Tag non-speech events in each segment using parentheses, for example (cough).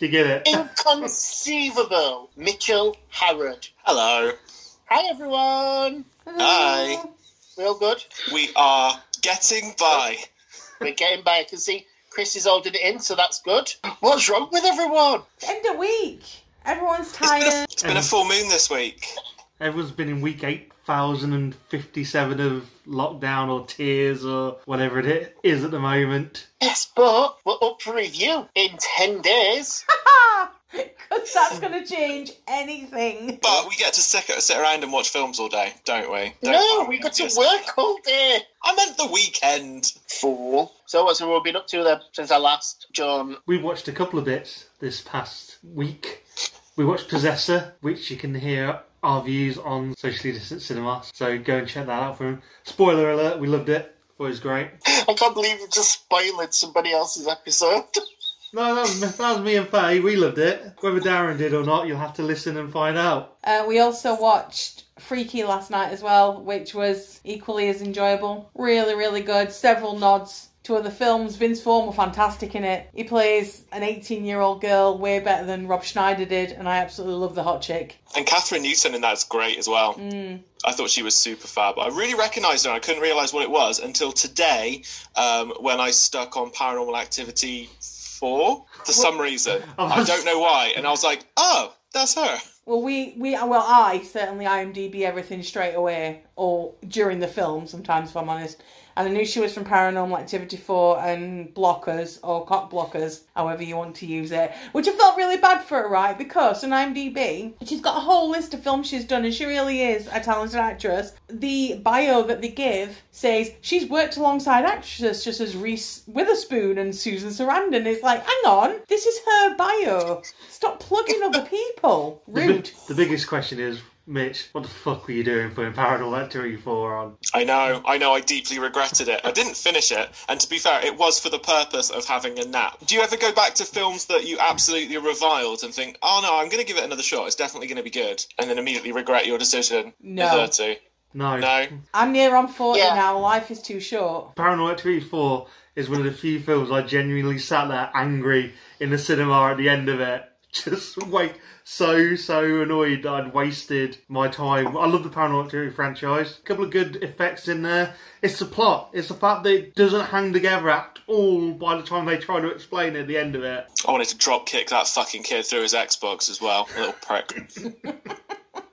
See, And the you get it? inconceivable Mitchell Harrod. Hello. Hi everyone. Hi. Real good. We are getting by. We're getting by. I can see Chris is holding it in, so that's good. What's wrong with everyone? End of week. Everyone's It's been, a, tired. it's been a full moon this week. Everyone's been in week 8,057 of lockdown or tears or whatever it is at the moment. Yes, but we're up for review in 10 days. (laughs) Because that's going to change anything. But we get to sit, sit around and watch films all day, don't we? Don't no, we? we got to Yes. work all day. I meant the weekend. Fool. So what's everyone been up to then since I last, John? We watched a couple of bits this past week. We watched Possessor, which you can hear our views on Socially Distant Cinema. So go and check that out for him. Spoiler alert, we loved it. Thought it was great. I can't believe you just spoiled somebody else's episode. (laughs) No, that was, that was me and Faye. We loved it. Whether Darren did or not, you'll have to listen and find out. Uh, we also watched Freaky last night as well, which was equally as enjoyable. Really, really good. Several nods to other films. Vince Vaughn were fantastic in it. He plays an 18 year old girl way better than Rob Schneider did, and I absolutely love the hot chick. And Kathryn Newton in that's great as well. Mm. I thought she was super fab. I really recognised her I couldn't realise what it was until today um, when I stuck on Paranormal Activity 4 for some reason. (laughs) I don't know why. And I was like, oh, that's her. Well, we, we well, I certainly IMDb everything straight away, or during the film sometimes, if I'm honest. And I knew she was from Paranormal Activity 4 and Blockers, or Cock Blockers, however you want to use it. Which I felt really bad for her, right? Because on IMDb, she's got a whole list of films she's done, and she really is a talented actress. The bio that they give says she's worked alongside actresses such as Reese Witherspoon and Susan Sarandon. It's like, hang on, this is her bio. Stop plugging other (laughs) people. The, Rude. the biggest question is, Mitch, what the fuck were you doing putting Paranormal Activity 4 on? I know, I know, I deeply regretted it. I didn't finish it, and to be fair, it was for the purpose of having a nap. Do you ever go back to films that you absolutely reviled and think, oh no, I'm going to give it another shot, it's definitely going to be good, and then immediately regret your decision? No. No. No? I'm near on 40 Yeah. now. Life is too short. Paranormal Activity 4 is one of the few films I genuinely sat there angry in the cinema at the end of it. Just wait, so, so annoyed that I'd wasted my time. I love the Paranormal Activity franchise. A couple of good effects in there. It's the plot. It's the fact that it doesn't hang together at all by the time they try to explain it at the end of it. I wanted to drop kick that fucking kid through his Xbox as well, little prick. (laughs)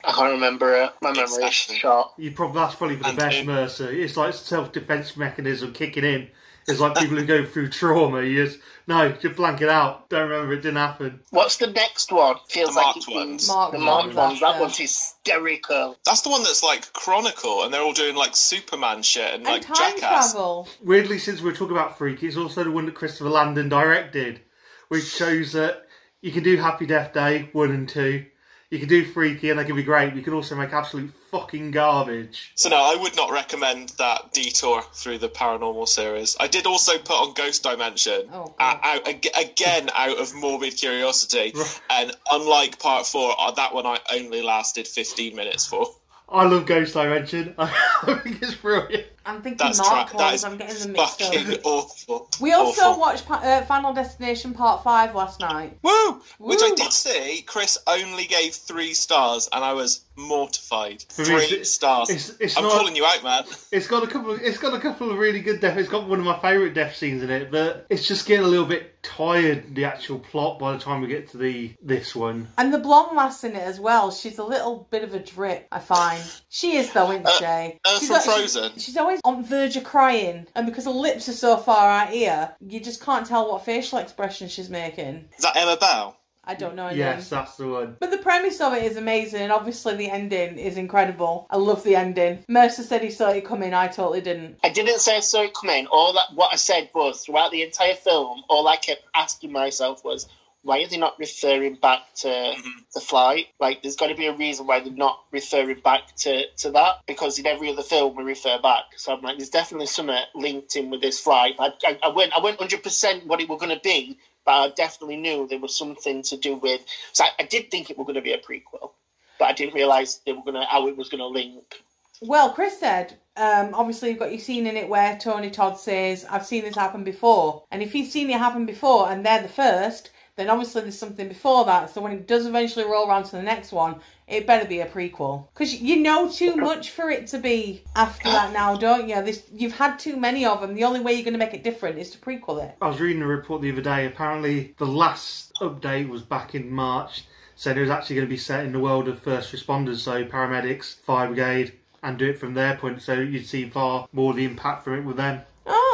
I can't remember it. My memory is Exactly. short. You probably that's probably for the And best it- mercer. It's like self defense mechanism kicking in. It's like people who go through trauma. You just no, just blank it out. Don't remember it didn't happen. What's the next one? Feels The like marked it's ones. Marked the marked ones, ones. That one's hysterical. That's the one that's like Chronicle, and they're all doing like Superman shit and, And like time Jackass. travel. Weirdly, since we're talking about Freaky, it's also the one that Christopher Landon directed, which shows that you can do Happy Death Day one and two. You can do Freaky, and they can be great. You can also make absolute fucking garbage. So no, I would not recommend that detour through the paranormal series. I did also put on Ghost Dimension Oh, uh, God. out, again out of morbid curiosity, (laughs) and unlike part four, uh, that one I only lasted fifteen minutes for. I love Ghost Dimension. (laughs) I think it's brilliant. I'm thinking That's Mark tra- that ones. I'm getting them mixed fucking up. awful. We also Awful. watched uh, Final Destination Part 5 last night. Woo! Which I did see. Chris only gave three stars, and I was mortified. Three it's- stars. it's- it's I'm not- calling you out, man. It's got a couple. Of, it's got a couple of really good death. It's got one of my favourite death scenes in it, but it's just getting a little bit tired. The actual plot by the time we get to the this one. And the blonde lass in it as well. She's a little bit of a drip, I find. She is though, isn't she? uh, she's from al- she's- Frozen? She's, always on verge of crying, and because her lips are so far out here, you just can't tell what facial expression she's making. Is that Emma Bell? I don't know her Yes, name. that's the one. But the premise of it is amazing, and obviously the ending is incredible. I love the ending. Mercer said he saw it coming, I totally didn't. I didn't say I saw it coming. All that what I said was throughout the entire film, all I kept asking myself was, why are they not referring back to Mm-hmm. the flight? Like, there's got to be a reason why they're not referring back to, to that because in every other film we refer back. So I'm like, there's definitely something linked in with this flight. I, I, I went, I went 100 percent what it was going to be, but I definitely knew there was something to do with. So I, I did think it was going to be a prequel, but I didn't realize they were going to how it was going to link. Well, Chris said, um, obviously you've got your scene in it where Tony Todd says, I've seen this happen before. And if he's seen it happen before and they're the first, then obviously there's something before that. So when it does eventually roll around to the next one, it better be a prequel because you know too much for it to be after that now, don't you? This you've had too many of them. The only way you're going to make it different is to prequel it. I was reading a report the other day. Apparently, the last update was back in March, saying it was actually going to be set in the world of first responders, so paramedics, fire brigade, and do it from their point. So you'd see far more the impact from it with them.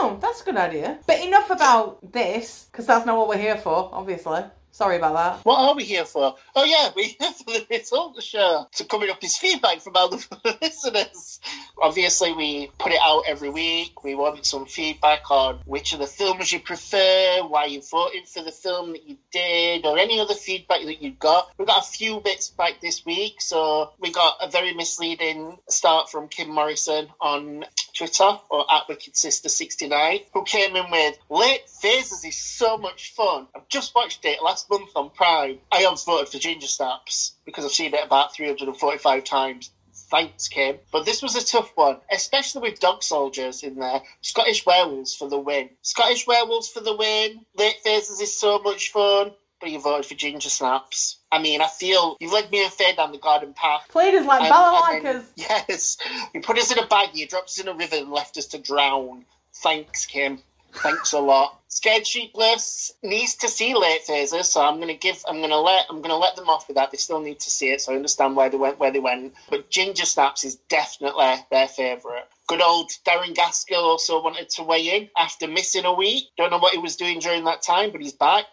Oh, that's a good idea. But enough about this because that's not what we're here for, obviously. Sorry about that. What are we here for? Oh yeah, we're here for the result show. So coming up is feedback from our (laughs) listeners. Obviously, we put it out every week. We want some feedback on which of the films you prefer, why you voted for the film that you did, or any other feedback that you got. We got a few bits back this week. So we got a very misleading start from Kim Morrison on Twitter or at Wicked Sister 69, who came in with Late Phases is so much fun. I've just watched it last month on Prime. I have voted for Ginger Snaps because I've seen it about 345 times. Thanks, Kim. But this was a tough one, especially with Dog Soldiers in there. Scottish Werewolves for the win. Scottish Werewolves for the win. Late Phases is so much fun. But you voted for Ginger Snaps. I mean, I feel you've led me and Faye down the garden path. Played us like and balalaikas. Yes. You put us in a bag, you dropped us in a river and left us to drown. Thanks, Kim. Thanks a lot. Scared Sheepless needs to see late phases, so I'm gonna give I'm gonna let I'm gonna let them off with that. They still need to see it, so I understand why they went where they went. But Ginger Snaps is definitely their favourite. Good old Darren Gaskell also wanted to weigh in after missing a week. Don't know what he was doing during that time, but he's back.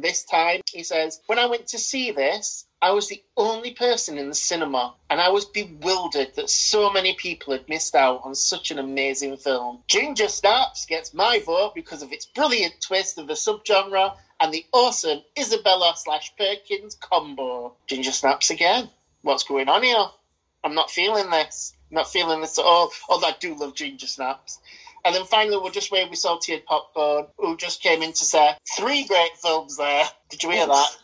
This time he says, When I went to see this, I was the only person in the cinema, and I was bewildered that so many people had missed out on such an amazing film. Ginger Snaps gets my vote because of its brilliant twist of the subgenre and the awesome Isabella slash Perkins combo. Ginger Snaps again. What's going on here? I'm not feeling this. I'm not feeling this at all. Although I do love Ginger Snaps. And then finally, we'll just wait with Salted Popcorn, who just came in to say, three great films there. Did you hear that?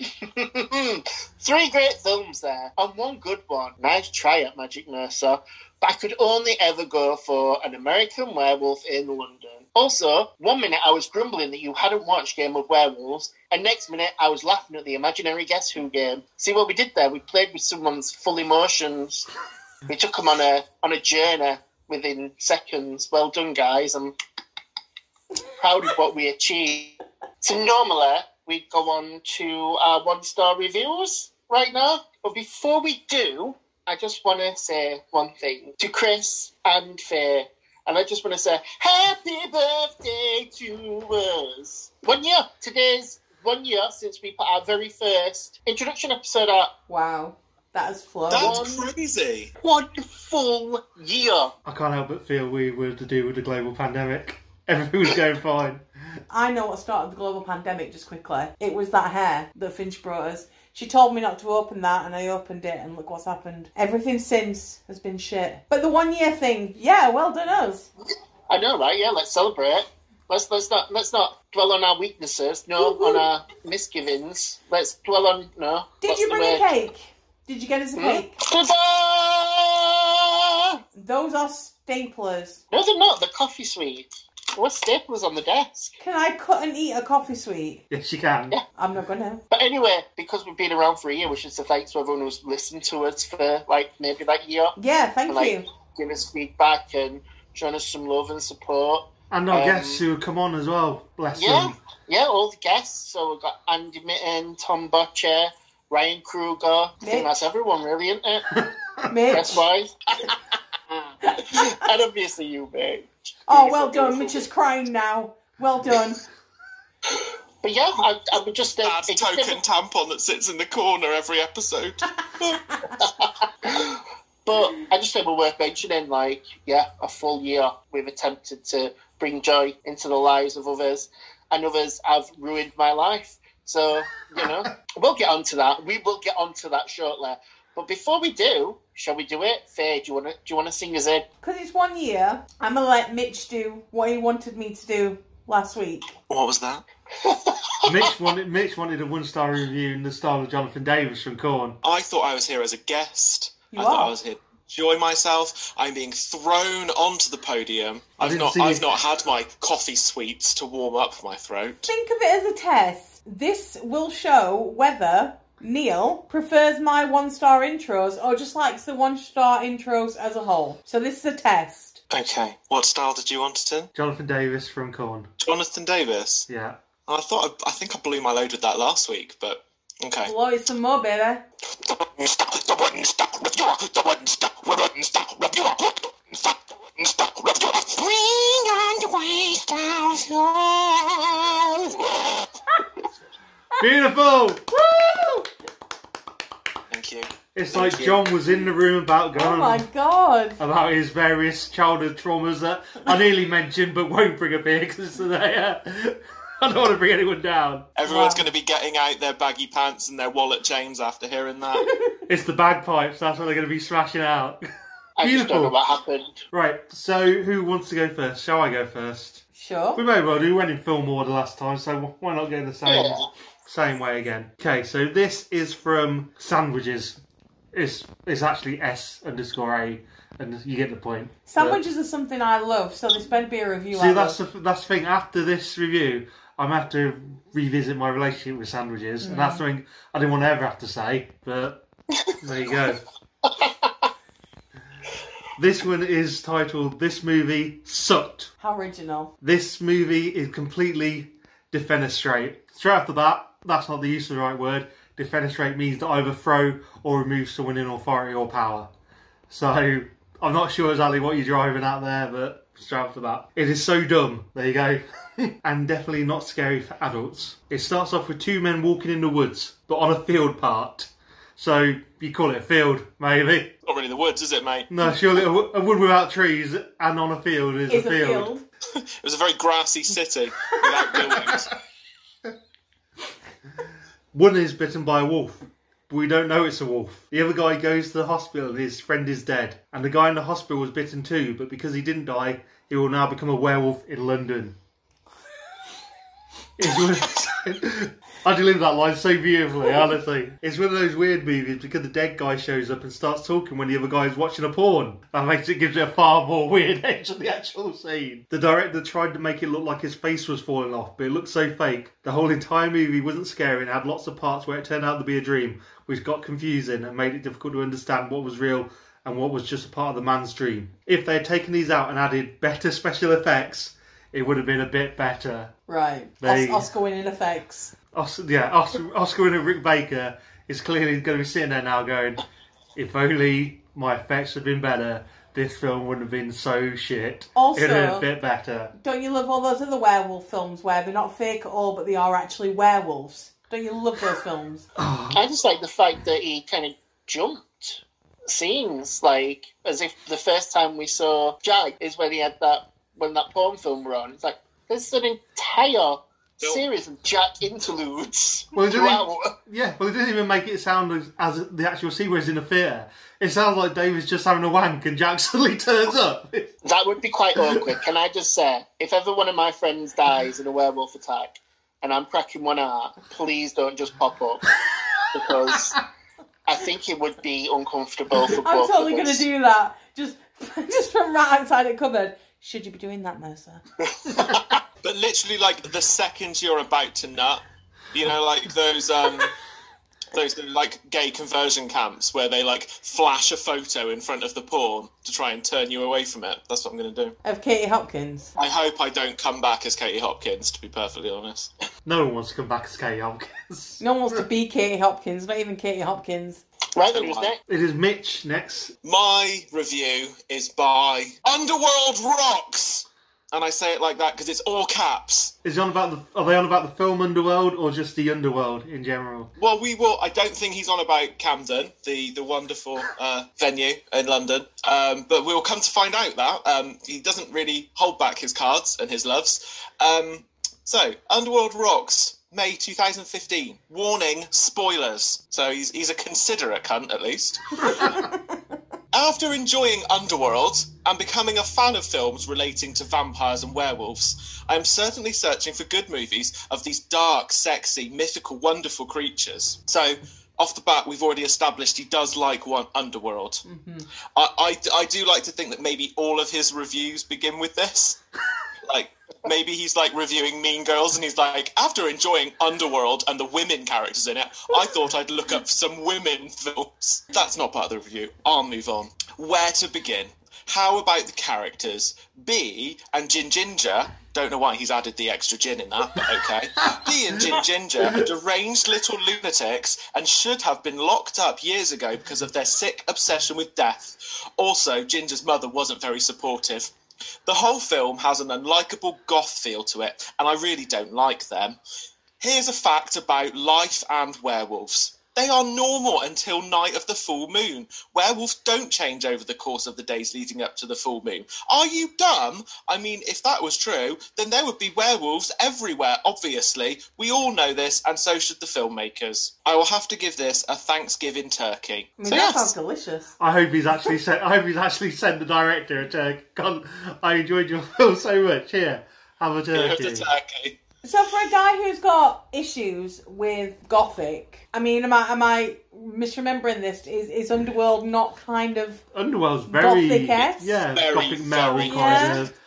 (laughs) Three great films there, and one good one. Nice try at Magic Mercer. But I could only ever go for an American Werewolf in London. Also, one minute I was grumbling that you hadn't watched Game of Werewolves, and next minute I was laughing at the imaginary Guess Who game. See what we did there? We played with someone's full emotions. We took them on a on a journey within seconds. Well done, guys. I'm proud of what we achieved. So normally we go on to our one star reviews right now. But before we do, I just want to say one thing to Chris and Faye. And I just want to say happy birthday to us. One year. Today's one year since we put our very first introduction episode out. Wow, that has flown. That's crazy. One full year. I can't help but feel we were to do with the global pandemic. (laughs) Everything was going fine. I know what started the global pandemic just quickly. It was that hair that Finch brought us. She told me not to open that, and I opened it, and look what's happened. Everything since has been shit. But the one year thing, yeah, well done us. I know, right? Yeah, let's celebrate. Let's let's not let's not dwell on our weaknesses. No, Woo-woo. on mm-hmm. our misgivings. Let's dwell on no. Did what's you bring a cake? Did you get us a Hmm? cake? Ta-da! Those are staplers. No, they're not. The coffee sweet. What staplers on the desk? Can I cut and eat a coffee sweet? Yes, you can. Yeah. I'm not gonna. But anyway, because we've been around for a year, we should say thanks to everyone who's listened to us for like maybe that year, Yeah, thank like you. give us feedback and showing us some love and support. And our Um, guests who have come on as well. Bless Yeah, them. yeah, all the guests. So we've got Andy Mitten, Tom Butcher, Ryan Kruger. I think that's everyone, really, isn't it? (laughs) Mitch. Guess why? (laughs) and obviously you, mate. Oh, well done. Mitch is crying now. Well done. (laughs) But yeah, I, I would just. Uh, Bad it just token tampon that sits in the corner every episode. But I just think we're worth mentioning, like, yeah, a full year we've attempted to bring joy into the lives of others, and others have ruined my life. So, you know, we'll get onto that. We will get onto that shortly. But before we do, shall we do it? Faye, do you wanna do you wanna sing us in? Because it's one year, I'm gonna let Mitch do what he wanted me to do last week. what was that? (laughs) Mitch wanted Mitch wanted a one star review in the style of Jonathan Davis from Korn. I thought I was here as a guest. You I thought are. I was here to enjoy myself. I'm being thrown onto the podium. I I've didn't I've it. not had my coffee sweets to warm up my throat. Think of it as a test. This will show whether Neil prefers my one star intros or just likes the one star intros as a whole. So this is a test. Okay. What style did you want it in? Jonathan Davis from Korn. Jonathan Davis. Yeah. I thought I, I think I blew my load with that last week, but okay. Blow it some more, baby. (laughs) Beautiful! Woo! Thank you. It's Thank like you. John was in the room about going. Oh my god. about his various childhood traumas that I nearly mentioned but won't bring up here because today uh, (laughs) I don't want to bring anyone down. Everyone's Wow. going to be getting out their baggy pants and their wallet chains after hearing that. (laughs) It's the bagpipes, that's what they're going to be smashing out. I just don't know Beautiful. what happened. Right, so who wants to go first? Shall I go first? We Sure. may well do. We went in film order last time, so why not go the same Yeah. same way again? Okay, so this is from Sandwiches. It's it's actually S underscore A, and you get the point. Sandwiches are something I love, so this better be a review I See, that's love. the that's the thing. After this review, I'm gonna have to revisit my relationship with sandwiches, and that's mm. something I didn't want to ever have to say. But there you go. (laughs) this one is titled "This movie sucked." How original. This movie is completely defenestrate. Straight off the bat, that's not the use of the right word. Defenestrate means to either throw or remove someone in authority or power. So I'm not sure exactly what you're driving at there, but straight off the bat, it is so dumb. There you go. (laughs) and definitely not scary for adults. It starts off with two men walking in the woods, but on a field part. So you call it a field, maybe? Not really the woods, is it, mate? No, surely a wood without trees and on a field is, Is a a field. field. (laughs) (laughs) It was a very grassy city without buildings. One is bitten by a wolf. But we don't know it's a wolf. The other guy goes to the hospital and his friend is dead. And the guy in the hospital was bitten too, but because he didn't die, he will now become a werewolf in London. (laughs) It's one- I delivered that line so beautifully, honestly. (laughs) It's one of those weird movies because the dead guy shows up and starts talking when the other guy is watching a porn. That makes it gives it a far more (laughs) weird edge to the actual scene. The director tried to make it look like his face was falling off, but it looked so fake. The whole entire movie wasn't scary and had lots of parts where it turned out to be a dream, which got confusing and made it difficult to understand what was real and what was just a part of the man's dream. If they had taken these out and added better special effects, it would have been a bit better. Right. There Os- Oscar winning effects. Oscar, yeah, Oscar, Oscar winner Rick Baker is clearly going to be sitting there now going, if only my effects had been better, this film wouldn't have been so shit. Also- It'd have been a bit better. Don't you love all those other werewolf films where they're not fake at all, but they are actually werewolves? Don't you love those films? (sighs) Oh. I just like the fact that he kind of jumped scenes, like as if the first time we saw Jack is when he had that when that porn film were on. It's like there's an entire Bill. series of Jack interludes. Well, it didn't, throughout. yeah, well, it didn't even make it sound as, as the actual scene was in the theatre. It sounds like David's just having a wank and Jack (laughs) suddenly turns up. That would be quite awkward. Can I just say, if ever one of my friends dies in a werewolf attack and I'm cracking one out, please don't just pop up because I think it would be uncomfortable for both I'm totally going to do that. Just, (laughs) just from right outside the cupboard. Should you be doing that, Mercer? (laughs) But literally, like the second you're about to nut, you know, like those um, (laughs) those like gay conversion camps where they like flash a photo in front of the porn to try and turn you away from it. That's what I'm going to do. Of Katie Hopkins. I hope I don't come back as Katie Hopkins, to be perfectly honest. (laughs) No one wants to come back as Katie Hopkins. No one wants to be Katie Hopkins, not even Katie Hopkins. Right then, who's next? It is Mitch next. My review is by Underworld Rocks, and I say it like that because it's all caps. Is it on about the? Are they on about the film Underworld or just the Underworld in general? Well, we will. I don't think he's on about Camden, the the wonderful uh, venue in London. Um, but we'll come to find out that um, he doesn't really hold back his cards and his loves. Um, so, Underworld Rocks, May 2015. Warning: spoilers. So he's he's a considerate cunt at least. (laughs) After enjoying Underworld and becoming a fan of films relating to vampires and werewolves, I am certainly searching for good movies of these dark, sexy, mythical, wonderful creatures. So, off the bat, we've already established he does like one Underworld. Mm-hmm. I, I, I do like to think that maybe all of his reviews begin with this. (laughs) like, maybe he's like reviewing Mean Girls and he's like, after enjoying Underworld and the women characters in it, I thought I'd look up some women films. That's not part of the review. I'll move on. Where to begin? How about the characters? B and Gin Ginger. Don't know why he's added the extra gin in that, but okay. B and Gin Ginger are deranged little lunatics and should have been locked up years ago because of their sick obsession with death. Also, Ginger's mother wasn't very supportive. The whole film has an unlikable goth feel to it, and I really don't like them. Here's a fact about life and werewolves. They are normal until night of the full moon. Werewolves don't change over the course of the days leading up to the full moon. Are you dumb? I mean, if that was true, then there would be werewolves everywhere, obviously. We all know this, and so should the filmmakers. I will have to give this a Thanksgiving turkey. I mean, So, that yes. sounds delicious. I hope he's actually sent. I hope he's actually sent the director a turkey. I enjoyed your film so much. Here, have a Give turkey. the turkey. So for a guy who's got issues with gothic, I mean, am I am I misremembering this? Is is Underworld not kind of? Underworld's very Gothic-esque? yeah, Very, gothic metal very kind Yeah. of.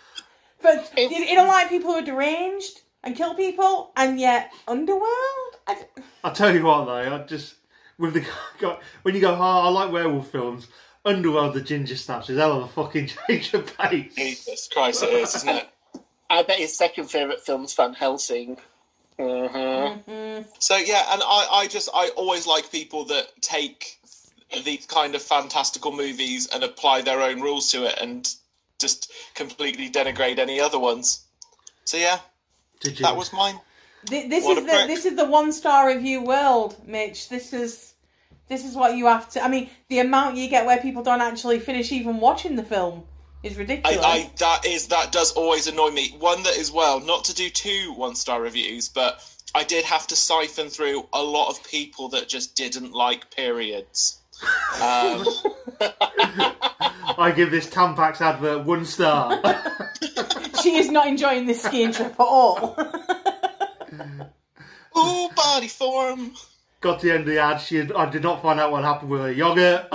But you, It's- you don't like people who are deranged and kill people, and yet Underworld. I d I'll tell you what though, I just with the (laughs) got when you go, oh, I like werewolf films. Underworld, the ginger snaps is hell of a fucking (laughs) change of pace. Jesus Christ, it is, isn't it? I bet his second favourite film's Van Helsing. Mm-hmm. mm, So yeah, and I, I just I always like people that take these kind of fantastical movies and apply their own rules to it and just completely denigrate any other ones. So yeah, Did you? that was mine. Th- this What is the prick. this is the one star review world, Mitch. This is this is what you have to. I mean, the amount you get where people don't actually finish even watching the film is ridiculous. I that is that does always annoy me. One that as well, not to do two one star reviews, but I did have to siphon through a lot of people that just didn't like periods. Um, (laughs) I give this Tampax advert one star. (laughs) she is not enjoying this skiing trip at all. (laughs) ooh, body form. Got to the end of the ad. She I did not find out what happened with her yogurt.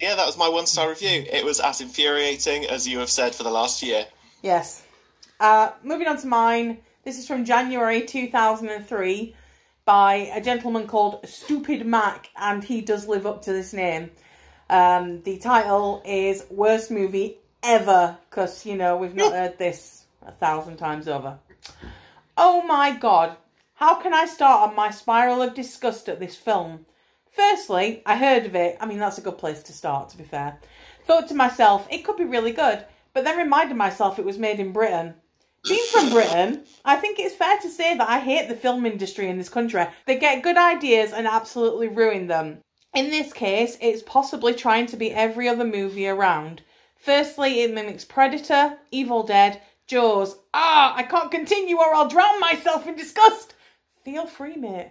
Yeah, that was my one star review. It was as infuriating as you have said for the last year. yes. Uh, moving on to mine. This is from January 2003 by a gentleman called Stupid Mac, and he does live up to this name. Um, the title is Worst Movie Ever, because, you know, we've not (laughs) heard this a thousand times over. Oh my god, how can I start on my spiral of disgust at this film? Firstly, I heard of it. I mean, that's a good place to start, to be fair. Thought to myself, it could be really good, but then reminded myself it was made in Britain. Being from (laughs) Britain, I think it's fair to say that I hate the film industry in this country. They get good ideas and absolutely ruin them. In this case, it's possibly trying to be every other movie around. Firstly, it mimics Predator, Evil Dead, Jaws. Ah, I can't continue or I'll drown myself in disgust. Feel free, mate.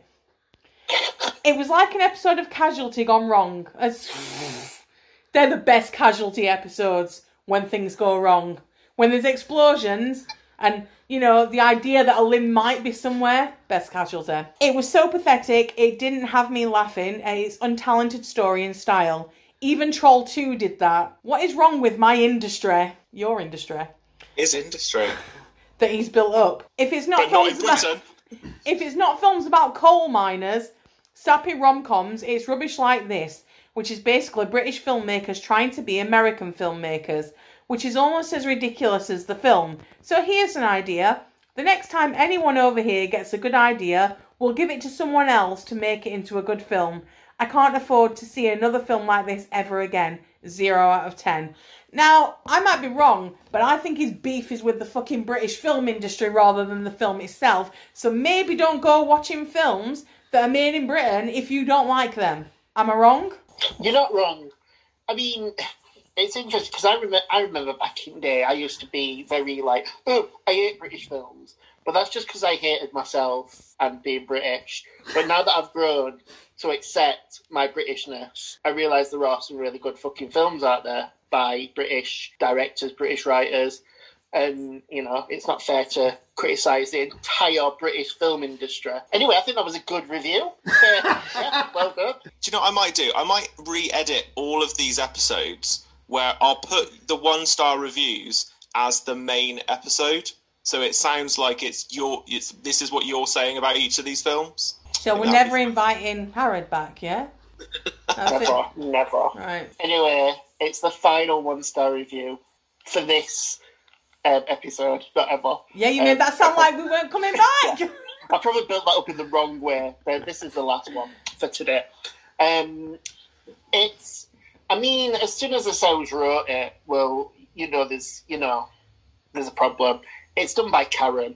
It was like an episode of Casualty gone wrong. As mm-hmm. they're the best casualty episodes when things go wrong. When there's explosions and you know the idea that a limb might be somewhere, best casualty. It was so pathetic. It didn't have me laughing at its untalented story and style. Even Troll 2 did that. What is wrong with my industry? Your industry Is industry, that he's built up. If it's not but not about- (laughs) if it's not films about coal miners, sappy rom coms, it's rubbish like this, which is basically British filmmakers trying to be American filmmakers, which is almost as ridiculous as the film. So here's an idea. The next time anyone over here gets a good idea, we'll give it to someone else to make it into a good film. I can't afford to see another film like this ever again. Zero out of ten. Now, I might be wrong, but I think his beef is with the fucking British film industry rather than the film itself. So maybe don't go watching films that are made in Britain if you don't like them. Am I wrong? You're not wrong. I mean, it's interesting because I remember I remember back in the day I used to be very like, oh, I hate British films, but that's just because I hated myself and being British. But now that I've grown to accept my Britishness, I realise there are some really good fucking films out there by British directors, British writers. And you know, it's not fair to criticise the entire British film industry. Anyway, I think that was a good review. (laughs) yeah, well done. Do you know what I might do? I might re-edit all of these episodes where I'll put the one star reviews as the main episode. So it sounds like it's your. It's this is what you're saying about each of these films. So we're never be- inviting Harrod back, yeah? That's it. Never, never. Right. Anyway, it's the final one star review for this um, episode, not ever. Yeah, you Um, made that sound like we weren't coming (laughs) back. I probably built that up in the wrong way, but this is the last one for today. Um, it's, I mean, as soon as the sounds wrote it, well, you know, there's, you know, there's a problem. It's done by Karen.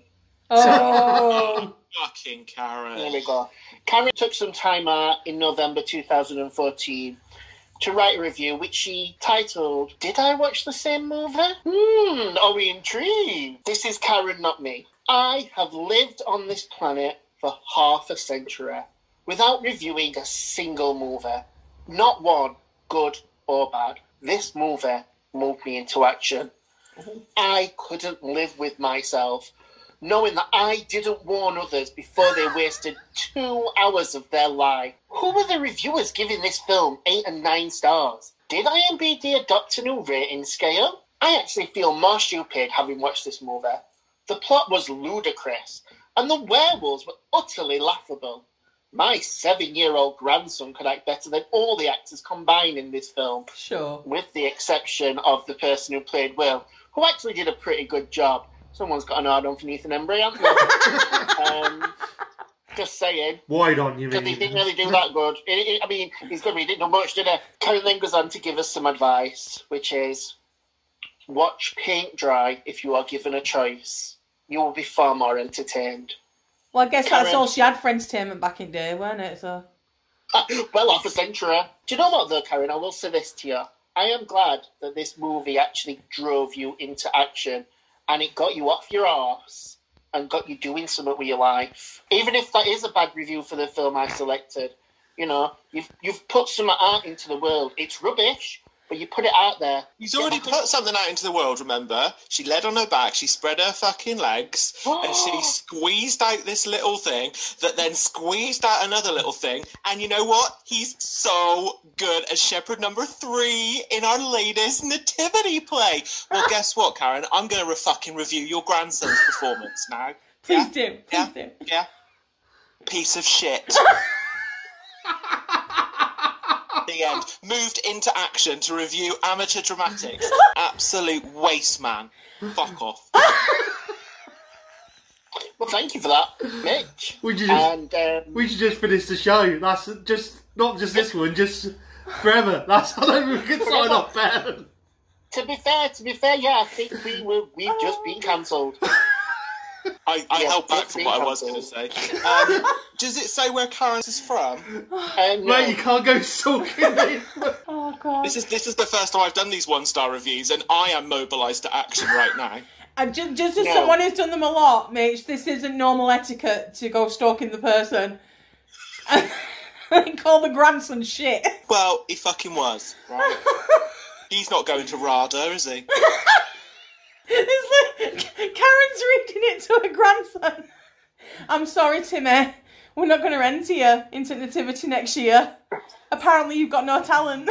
Oh. (laughs) Fucking Karen. There we go. Karen took some time out in November 2014 to write a review which she titled, Did I watch the same movie? Hmm, are we intrigued? This is Karen, not me. I have lived on this planet for half a century without reviewing a single movie. Not one, good or bad. This movie moved me into action. I couldn't live with myself knowing that I didn't warn others before they wasted two hours of their life. Who were the reviewers giving this film eight and nine stars? Did IMDb adopt a new rating scale? I actually feel more stupid having watched this movie. The plot was ludicrous, and the werewolves were utterly laughable. My seven year old grandson could act better than all the actors combined in this film Sure. with the exception of the person who played Will, who actually did a pretty good job. Someone's got an hard on for Ethan Embry, haven't they? (laughs) um, just saying. Why don't you Because he didn't really do that good. It, it- I mean, he's good, but he didn't know much, did he? Karen then goes on to give us some advice, which is watch paint dry if you are given a choice. You will be far more entertained. Well, I guess that's all she had for entertainment back in the day, weren't it? So (laughs) well, half a century. Do you know what, though, Karen? I will say this to you. I am glad that this movie actually drove you into action and it got you off your arse and got you doing something with your life. Even if that is a bad review for the film I selected, you know, you've you've put some art into the world. It's rubbish, but you put it out there. He's already put something out into the world, remember? She led on her back, she spread her fucking legs, and she (gasps) squeezed out this little thing that then squeezed out another little thing. And you know what? He's so good as Shepherd number three in our latest nativity play. Well, (gasps) guess what, Karen? I'm going to fucking review your grandson's performance now. please do, please Yeah. do. Yeah? Piece of shit. (laughs) the end. Moved into action to review amateur dramatics. (laughs) Absolute waste, man. Fuck off. Well, thank you for that, Mitch. Would you just, And um, we should just finish the show. That's just not just this one, just forever. That's how we can sign off better. to be fair, to be fair, yeah, I think we were we've just been cancelled. (laughs) I, I Yeah, held back it's from what I was going to say. Um, does it say where Karen is from? Um, Mate, you can't go stalking me. (laughs) Oh god. This is this is the first time I've done these one star reviews, and I am mobilised to action right now. (laughs) And just, just as No. someone who's done them a lot, Mitch, this isn't normal etiquette to go stalking the person. and (laughs) call the grandson shit. Well, he fucking was. Right? He's not going to RADA, is he? It's like, Karen's reading it to her grandson. I'm sorry, Timmy. We're not going to enter you into Nativity next year. Apparently, you've got no talent.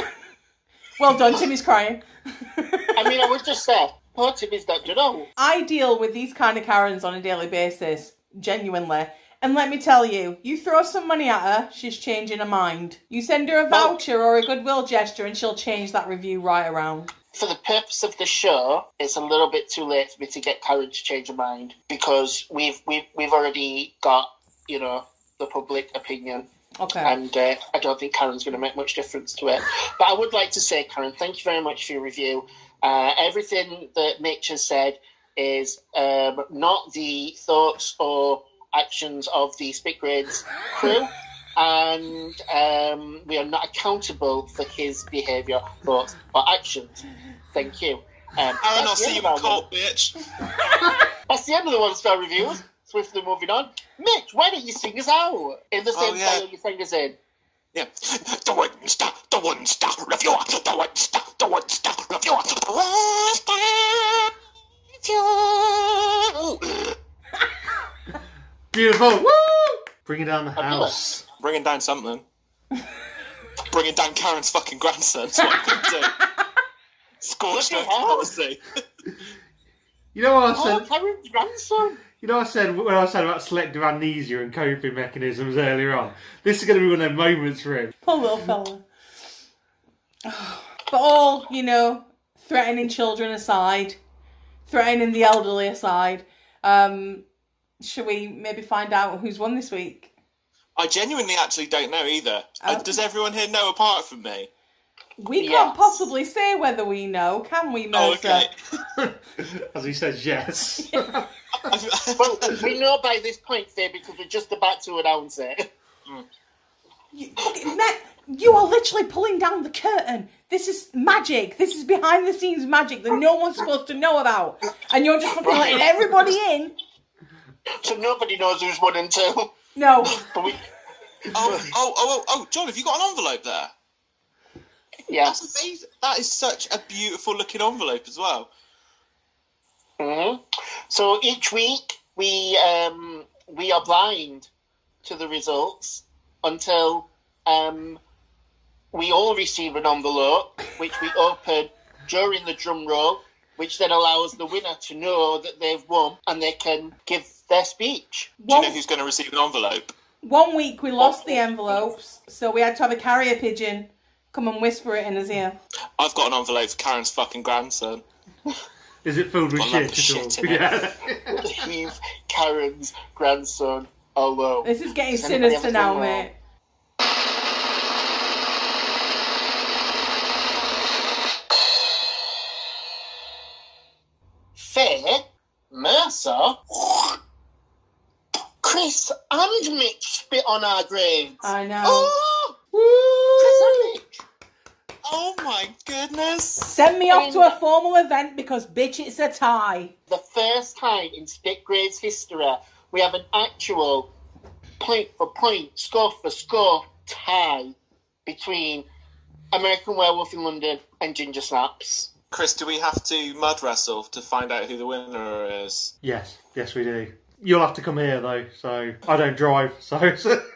(laughs) well done, Timmy's crying. I mean, I would just say, poor Timmy's not you know. I deal with these kind of Karens on a daily basis, genuinely. And let me tell you, you throw some money at her, she's changing her mind. You send her a voucher or a goodwill gesture, and she'll change that review right around. For the purpose of the show, it's a little bit too late for me to get Karen to change her mind because we've we've we've already got you know the public opinion, Okay. and uh, I don't think Karen's going to make much difference to it. But I would like to say, Karen, thank you very much for your review. Uh, everything that Mitch has said is um, not the thoughts or actions of the Spit Grades crew. and um, we are not accountable for his behaviour, thoughts, or actions. Thank you. Um, Aaron, I'll see you in court, bitch. (laughs) That's the end of the one star reviews. Swiftly moving on. Mitch, why don't you sing us out in the same Oh, yeah. style you sang us in? Yeah. The one star, the one star reviewer, the one star, the one star reviewer, the one star reviewer. Beautiful. Woo! Bringing down the house. Bringing down something. Bringing down Karen's fucking grandson. That's what I'm gonna do. (laughs) Scorched Bloody earth hell. (laughs) You know what I Oh, said? Karen's grandson. You know what I said when I said about selective amnesia and coping mechanisms earlier on. This is going to be one of them moments for him. Poor little fella. But all, you know, threatening children aside, threatening the elderly aside, um, should we maybe find out who's won this week? I genuinely actually don't know either. Uh, Um, Does everyone here know apart from me? We Yes. can't possibly say whether we know, can we, Oh, Mercer? okay. (laughs) As he says, yes. (laughs) Well, we know by this point, Faye, because we're just about to announce it. You, you are literally pulling down the curtain. This is magic. This is behind the scenes magic that no one's supposed to know about. And you're just fucking letting everybody in. So nobody knows who's one and two. No. (laughs) But we, oh, oh, oh, oh, oh, John, have you got an envelope there? yeah. That's amazing. That is such a beautiful looking envelope as well. hmm So each week we um, we are blind to the results until um, we all receive an envelope, which we open during the drum roll, which then allows the winner to know that they've won and they can give their speech. Do you know who's going to receive an envelope? one week we lost the envelopes, so we had to have a carrier pigeon come and whisper it in his ear. I've got an envelope for Karen's fucking grandson. (laughs) Is it filled with shit the at shit in it. Yeah. Leave Karen's grandson alone. This is getting Does sinister now, a drum roll? mate. Mercer, Chris and Mitch spit on our graves. I know. Oh, Woo! Chris and Mitch. Oh my goodness. Send me off to a formal event because, bitch, it's a tie. The first time in Spit Grades history, we have an actual point for point, score for score tie between American Werewolf in London and Ginger Snaps. Chris, do we have to mud wrestle to find out who the winner is? Yes, yes, we do. You'll have to come here though, so I don't drive, so. (laughs)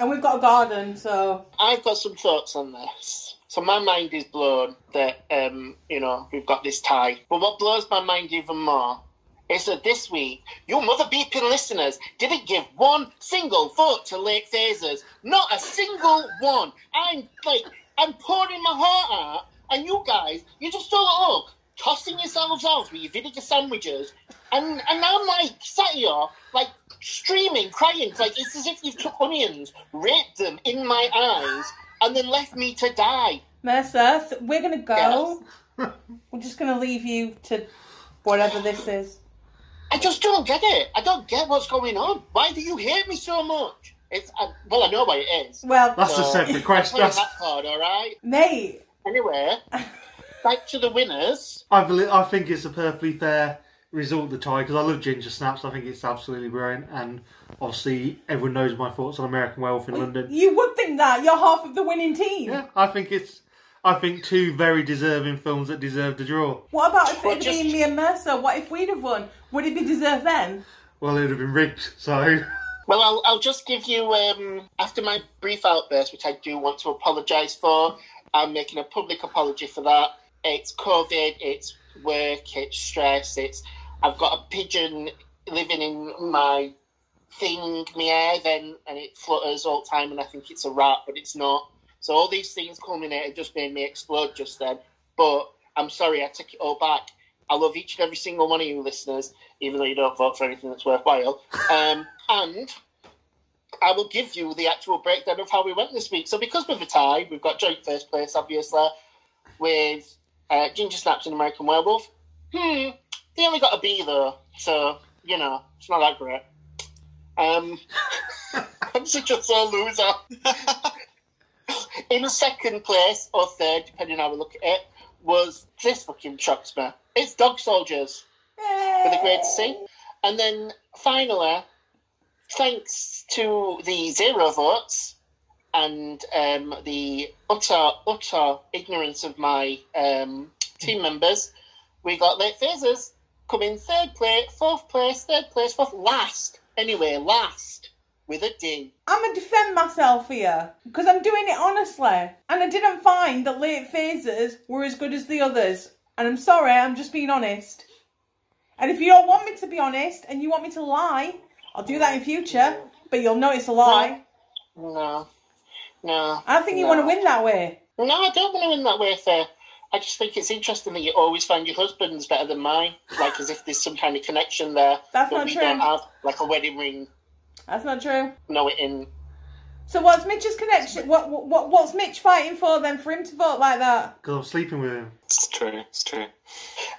And we've got a garden, so. I've got some thoughts on this. So my mind is blown that um, you know we've got this tie. But what blows my mind even more is that this week your mother beeping listeners didn't give one single vote to Late Phases. Not a single one. I'm like I'm pouring my heart out, and you guys, you just stood up, tossing yourselves out with your vinegar sandwiches, and and now I'm like sat here like streaming, crying. Like it's as if you've took onions, raped them in my eyes, and then left me to die. Mercer, we're going to go. (laughs) We're just going to leave you to whatever this is. I just don't get it. I don't get what's going on. Why do you hate me so much? It's uh, well, I know why it is. Well, That's a separate question. That's, that card, all right. mate, Anyway, (laughs) back to the winners. I, believe, I think it's a perfectly fair result, the tie, because I love Ginger Snaps. I think it's absolutely brilliant, and obviously everyone knows my thoughts on American Wealth in London. you would think that. You're half of the winning team. Yeah, I think it's. I think two very deserving films that deserve to draw. What about if it had just- been me and Mercer? What if we'd have won? Would it be deserved then? Well, it would have been rigged, so. (laughs) Well, I'll, I'll just give you, um, after my brief outburst, which I do want to apologise for, I'm making a public apology for that. It's COVID, it's work, it's stress, it's. I've got a pigeon living in my thing, my hair, then, and it flutters all the time, and I think it's a rat, but it's not. So all these things culminated just made me explode just then. But I'm sorry, I took it all back. I love each and every single one of you listeners, even though you don't vote for anything that's worthwhile. Um, and I will give you the actual breakdown of how we went this week. So because we've a tie, we've got joint first place, obviously, with uh, Ginger Snaps and American Werewolf. Hmm, they only got a B though, so you know it's not that great. Um, (laughs) I'm such a sore loser. (laughs) In second place or third, depending on how we look at it, was this fucking shocks me. It's Dog Soldiers for the grade C. And then finally, thanks to the zero votes and um, the utter, utter ignorance of my um, team members, we got late phases coming third place, fourth place, third place, fourth, last. Anyway, last with a D. I'm gonna defend myself here because I'm doing it honestly, and I didn't find that late phases were as good as the others. And I'm sorry, I'm just being honest. And if you don't want me to be honest and you want me to lie, I'll do that in future. But you'll know it's a lie. No, no. I think you no. want to win that way. No, I don't want to win that way, fair. I just think it's interesting that you always find your husband's better than mine, like as if there's some kind of connection there That's that not we true. don't have, like a wedding ring. That's not true. Know it in. So what's Mitch's connection? What what what's Mitch fighting for then for him to vote like that? Because I'm sleeping with him. It's true. It's true.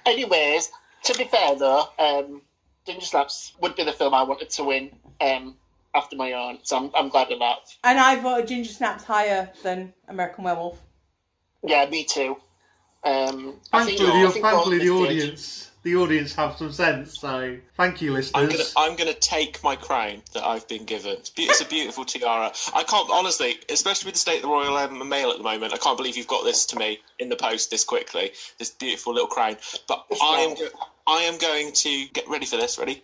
Anyways, to be fair though, um, Ginger Snaps would be the film I wanted to win um, after my own, so I'm, I'm glad of that. And I voted Ginger Snaps higher than American Werewolf. Yeah, me too. Um, I think, Thankfully, I the, thankfully the both did. audience, the audience have some sense. So thank you, listeners. I'm gonna I'm gonna take my crown that I've been given. It's, be- it's a beautiful tiara. I can't honestly, especially with the state of the Royal um, Mail at the moment. I can't believe you've got this to me in the post this quickly. This beautiful little crown. But It's I am nice. go- I am going to get ready for this. Ready?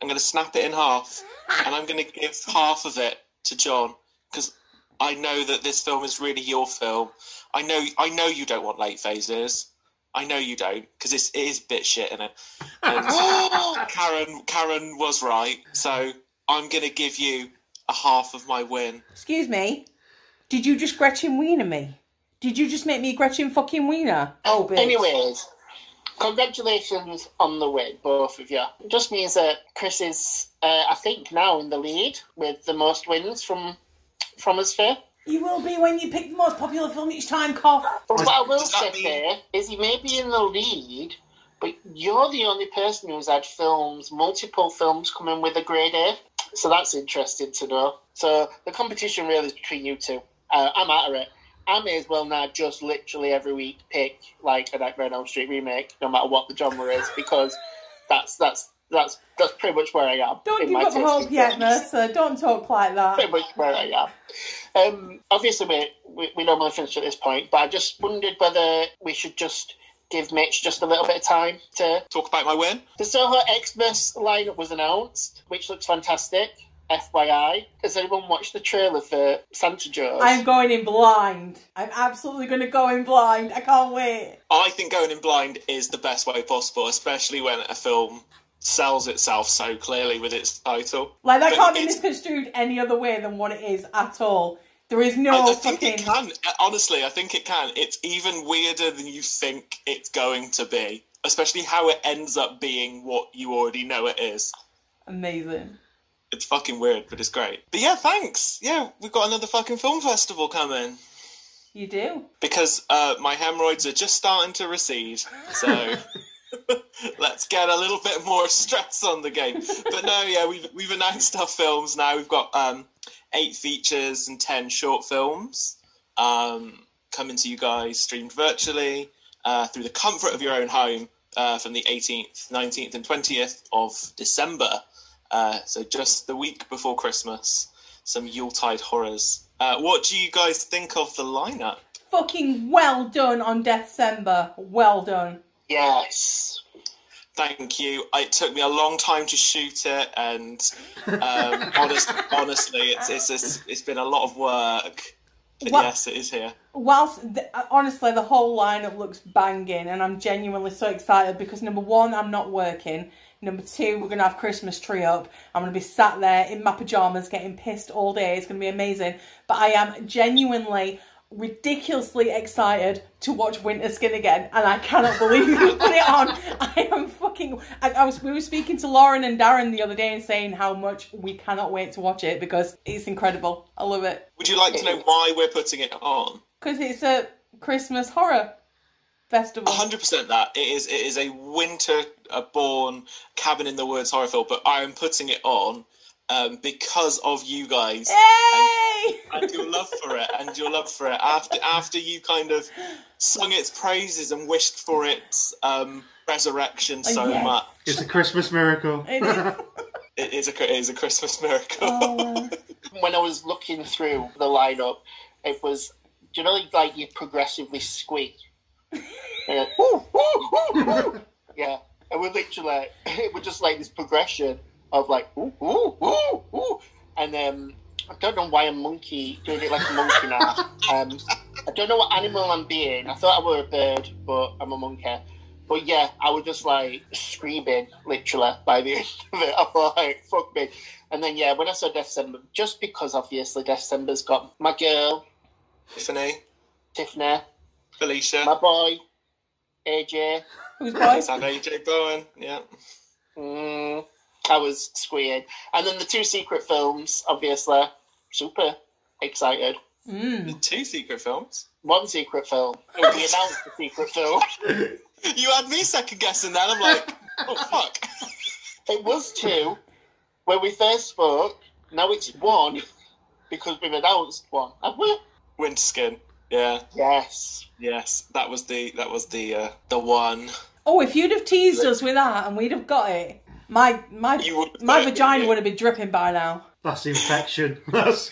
I'm going to snap it in half, and I'm going to give half of it to John because I know that this film is really your film. I know I know you don't want Late Phases. I know you don't because it is bit shit in it. And (laughs) Karen Karen was right, so I'm gonna give you a half of my win. Excuse me. Did you just Gretchen Wiener me? Did you just make me Gretchen fucking Wiener? Oh, bitch. Anyways, congratulations on the win, both of you. It just means that Chris is, uh, I think, now in the lead with the most wins from from us fair. You will be when you pick the most popular film each time, cough. But what I will Does that say mean- fair is he may be in the lead, but you're the only person who's had films, multiple films, coming with a grade A. So that's interesting to know. So the competition really is between you two. Uh, I'm out of it. I may as well now just literally every week pick like a Nightmare on Elm Street remake, no matter what the genre is, because that's that's that's that's pretty much where I am. Don't give up hope in yet, Mercer. Don't talk like that. pretty much where I am. Um, obviously, we, we, we normally finish at this point, but I just wondered whether we should just give Mitch just a little bit of time to. Talk about my win. The Soho Xmas lineup was announced, which looks fantastic. FYI, has anyone watched the trailer for Santa Jaws? I'm going in blind. I'm absolutely going to go in blind. I can't wait. I think going in blind is the best way possible, especially when a film sells itself so clearly with its title. Like that But can't be it's- misconstrued any other way than what it is at all. There is no I think fucking. it can. Uh, Honestly, I think it can. It's even weirder than you think it's going to be, especially how it ends up being what you already know it is. Amazing. It's fucking weird, but it's great. But yeah, thanks. Yeah, we've got another fucking film festival coming You do. because uh, my hemorrhoids are just starting to recede. So (laughs) let's get a little bit more stress on the game. But no, yeah, we've we've announced our films now. We've got um, eight features and ten short films um, coming to you guys streamed virtually uh, through the comfort of your own home uh, from the 18th, 19th, and 20th of December. Uh, so just the week before Christmas, some Yuletide horrors. Uh, what do you guys think of the lineup? Fucking well done on December. Well done. yes. Thank you. It took me a long time to shoot it, and um, (laughs) honest, honestly, it's, it's it's it's been a lot of work. What- yes, it is here. Whilst th- honestly, the whole lineup looks banging, and I'm genuinely so excited because number one, I'm not working. Number two, we're gonna have Christmas tree up. I'm gonna be sat there in my pajamas, getting pissed all day. It's gonna be amazing. But I am genuinely, ridiculously excited to watch Winterskin again, and I cannot believe you put it on. (laughs) I am fucking. I, I was. We were speaking to Lauren and Darren the other day and saying how much we cannot wait to watch it because it's incredible. I love it Would you like to know why we're putting it on? because it's a Christmas horror festival. hundred percent. That it is. It is a winter-born cabin in the woods horror film, but I am putting it on um, because of you guys Yay! and your love for it, and your love for it. After after you kind of sung its praises and wished for its um, resurrection so yes. much. It's a Christmas miracle. It is. (laughs) It is a it is a Christmas miracle. Oh, (laughs) When I was looking through the lineup, it was, do you know, like you progressively squeak? (laughs) Woo. yeah. It was literally, it (laughs) was just like this progression of like, ooh, ooh, ooh, ooh. And um, I don't know why a monkey doing it like a monkey now. (laughs) Um, I don't know what animal I'm being. I thought I were a bird, but I'm a monkey. But yeah, I was just like screaming, literally, by the (laughs) end of it. I was like, fuck me. And then, yeah, when I saw December, just because obviously December's got my girl, Tiffany, Tiffany, Felicia, my boy, AJ. Who's boy? let's have AJ Bowen. Yeah. Mm, I was squealing. And then the two secret films, obviously, super excited. Mm. Two secret films. One secret film. (laughs) We announced the secret film. (laughs) You had me second guessing that. I'm like, oh fuck. (laughs) It was two when we first spoke. Now it's one because we've announced one. Have we? Winterskin. Yeah. Yes. Yes. That was the that was the uh, the one. Oh, if you'd have teased us with that and we'd have got it, my my You my vagina would have been dripping by now. That's infection. (laughs) That's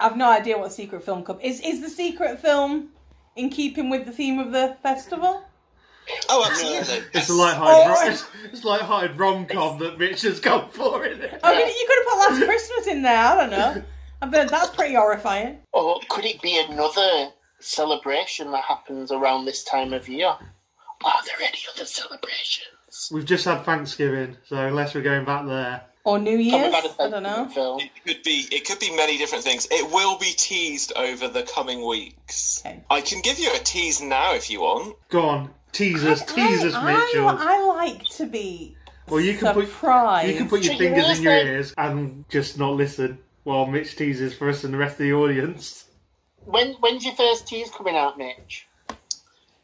I've no idea what secret film comes. Is is the secret film in keeping with the theme of the festival? Oh, absolutely. it's a Oh. light-hearted, it's, it's light-hearted rom-com that Mitch has gone for, isn't it? I mean, you could have put Last Christmas in there. I don't know. I bet that's pretty horrifying. Or could it be another celebration that happens around this time of year? Are there any other celebrations? We've just had Thanksgiving, so unless we're going back there, Or New Year's? we've had a I don't know. Film. It could be it could be many different things. It will be teased over the coming weeks. Okay. I can give you a tease now if you want. go on, tease us, tease us, I, Mitchell. I, I like to be Well, you can put surprised. you can put your So you fingers in your ears and just not listen while Mitch teases for us and the rest of the audience. When when's your first tease coming out, Mitch?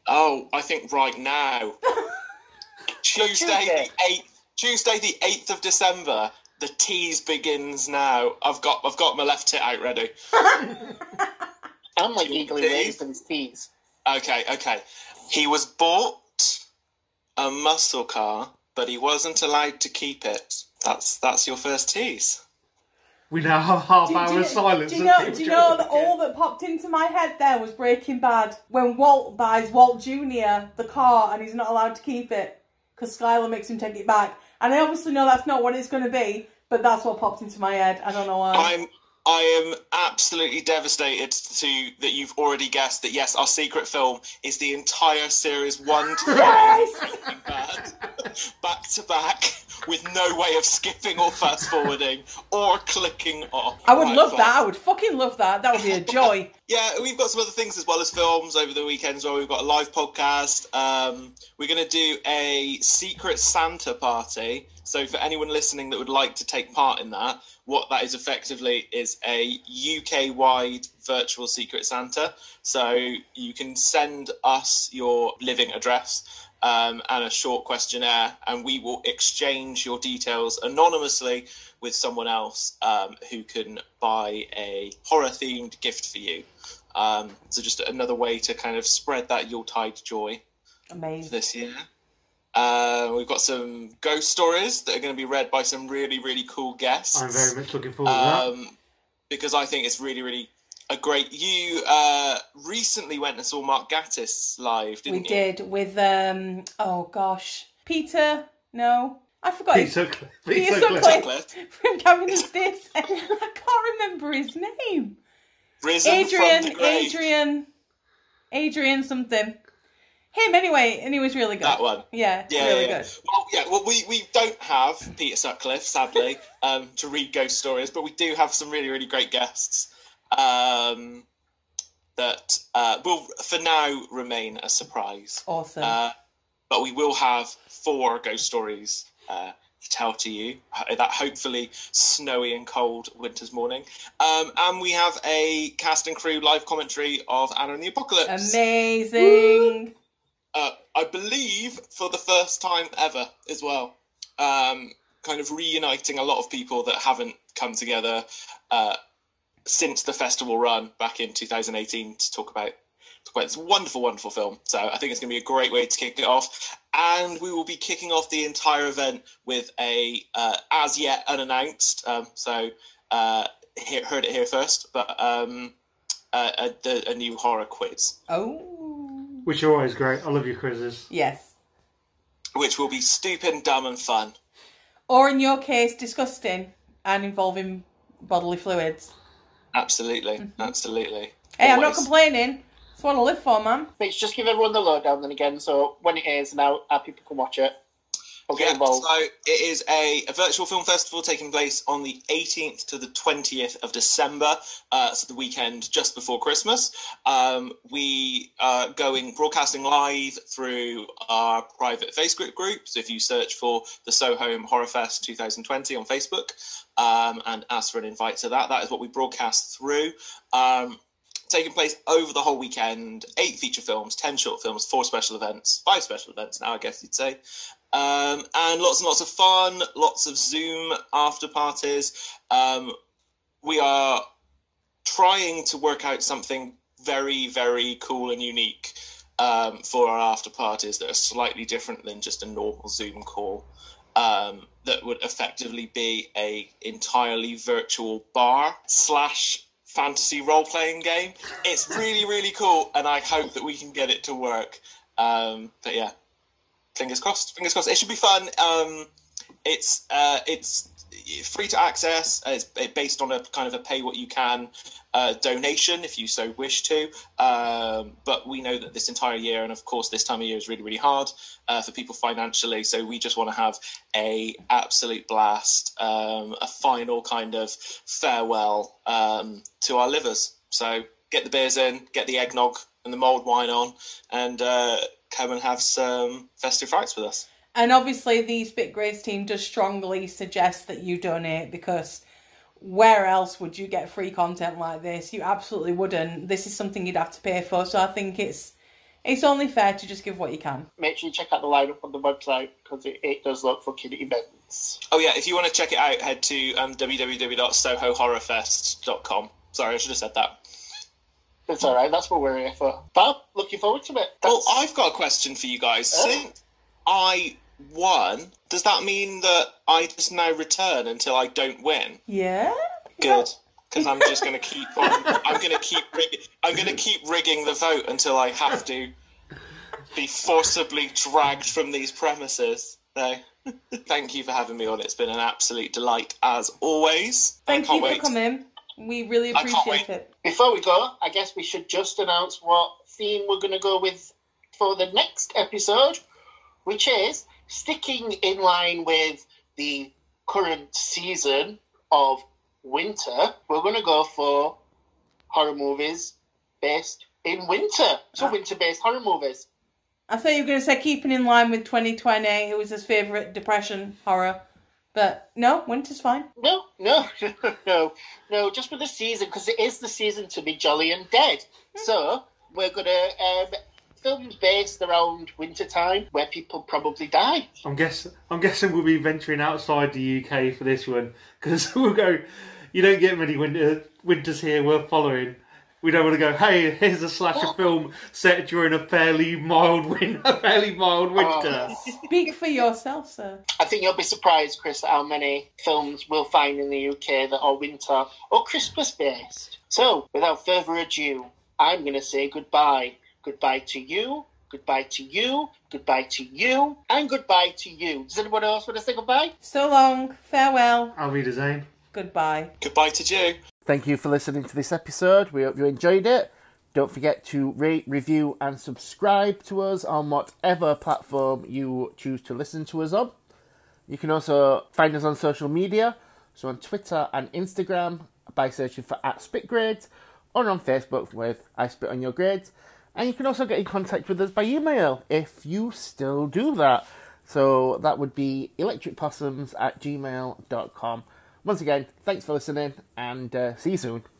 Oh, I think right now. Tuesday (laughs) Tuesday. the eighth. Tuesday the eighth of December. The tease begins now. I've got I've got my left tit out ready. (laughs) I'm like eagerly waiting for this tease. Okay, okay. He was bought a muscle car, but he wasn't allowed to keep it. That's that's your first tease. We now have half Do, do, hour you- silence. do you know? Do you know that all that popped into my head there was Breaking Bad when Walt buys Walt Junior the car and he's not allowed to keep it because Skylar makes him take it back. And I obviously know that's not what it's going to be, but that's what popped into my head. I don't know why. I'm I am absolutely devastated to that you've already guessed that yes, our secret film is the entire series one (laughs) to Yes! Breaking Bad, (laughs) back to back, with no way of skipping or fast forwarding or clicking off. I would love that. I would fucking love that. That would be a joy. (laughs) Yeah, we've got some other things as well as films over the weekend as well. We've got a live podcast. Um, we're going to do a secret Santa party. So for anyone listening that would like to take part in that, what that is effectively is a UK-wide virtual secret Santa. So you can send us your living address um, and a short questionnaire, and we will exchange your details anonymously with someone else um, who can buy a horror-themed gift for you. Um, so just another way to kind of spread that Yuletide joy Amazing. this year. Uh, we've got some ghost stories that are going to be read by some really, really cool guests. I'm very much looking forward to that. um, because I think it's really, really a great. You uh, recently went and saw Mark Gatiss live, We didn't you? We did with um. Oh gosh, Peter. No, I forgot. Pete his- Sutcliffe. Peter Pete Sutcliffe. Sutcliffe. Sutcliffe. from Gavin & Stacey. (laughs) I can't remember his name. Risen Adrian. Adrian, Adrian something. Him anyway, and he was really good. That one. Yeah, Yeah, really yeah. good. Well, yeah. Well, we, we don't have Peter Sutcliffe, sadly, (laughs) um, to read ghost stories, but we do have some really really great guests um, that uh, will, for now, remain a surprise. Awesome. Uh, but we will have four ghost stories uh, to tell to you that hopefully snowy and cold winter's morning. Um, and we have a cast and crew live commentary of Anna and the Apocalypse. Amazing. uh, I believe for the first time ever as well. Um, kind of reuniting a lot of people that haven't come together uh, since the festival run back in 2018 to talk about talk about this wonderful, wonderful film. So I think it's going to be a great way to kick it off. And we will be kicking off the entire event with a uh, as yet unannounced. Um, so uh, he- heard it here first, but um, uh, a, the, a new horror quiz. Oh. Which are always great. I love your quizzes. Yes. which will be stupid, dumb, and fun. Or in your case, disgusting and involving bodily fluids. Absolutely, mm-hmm. absolutely. Hey, I'm not complaining. That's what I live for, man. Mitch, just give everyone the lowdown then again, so when it it is now, our people can watch it get Yeah, involved. so it is a, a virtual film festival taking place on the 18th to the 20th of December, uh, so the weekend just before Christmas. Um, we are going broadcasting live through our private Facebook group. So if you search for the Soho Horror Fest 2020 on Facebook um, and ask for an invite to that, that is what we broadcast through. Um, taking place over the whole weekend. Eight feature films, ten short films, four special events, five special events now, I guess you'd say. Um, and lots and lots of fun, lots of Zoom after parties. Um, we are trying to work out something very, very cool and unique um, for our after parties that are slightly different than just a normal Zoom call. Um, that would effectively be a entirely virtual bar slash fantasy role playing game. It's really, really cool, and I hope that we can get it to work. Um, but yeah, fingers crossed. Fingers crossed. It should be fun. Um, it's uh, it's free to access. Uh, It's based on a kind of a pay what you can uh, donation if you so wish to. Um, but we know that this entire year, and of course this time of year is really really hard uh, for people financially. So we just want to have a absolute blast, um, a final kind of farewell um, to our livers. So get the beers in, get the eggnog and the mulled wine on, and uh, come and have some festive frights with us. And obviously, the Spit Grades team does strongly suggest that you donate because where else would you get free content like this? You absolutely wouldn't. This is something you'd have to pay for. So I think it's it's only fair to just give what you can. Make sure you check out the lineup on the website because it, it does look fucking immense. Oh yeah, if you want to check it out, head to um, www.sohohorrorfest.com. Sorry, I should have said that. It's alright, that's what we're here for. Bob, looking forward to it. Well, I've got a question for you guys. Oh. Since I won, does that mean that I just now return until I don't win? Yeah. Good. Because I'm just going to keep on. I'm going to keep. Rig- I'm going to keep rigging the vote until I have to be forcibly dragged from these premises. So, (laughs) thank you for having me on. It's been an absolute delight as always. Thank you for wait. coming. We really appreciate it. Before we go, I guess we should just announce what theme we're going to go with for the next episode, which is sticking in line with the current season of winter. We're going to go for horror movies based in winter. So, Ah. winter based horror movies. I thought you were going to say keeping in line with 2020. It was his favourite depression horror. But no, winter's fine. No, no, (laughs) no, no, just for the season, because it is the season to be jolly and dead. So, we're going to. Um, Films based around winter time where people probably die. I'm guess I'm guessing we'll be venturing outside the UK for this one because (laughs) we'll go. You don't get many winter winters here worth following. We don't want to go. Hey, here's a slasher film set during a fairly mild win, (laughs) a fairly mild winter. Oh. Speak for yourself, sir. I think you'll be surprised, Chris, how many films we'll find in the UK that are winter or Christmas based. So, without further ado, I'm going to say goodbye. Goodbye to you, goodbye to you, goodbye to you, and goodbye to you. Does anyone else want to say goodbye? So long. Farewell. I'll be the same. Goodbye. Goodbye to you. Thank you for listening to this episode. We hope you enjoyed it. Don't forget to rate, review, and subscribe to us on whatever platform you choose to listen to us on. You can also find us on social media, so on Twitter and Instagram by searching for at Spitgrades, or on Facebook with I Spit on Your Grades. And you can also get in contact with us by email if you still do that. So that would be electricpossums at gmail.com. Once again, thanks for listening and uh, see you soon.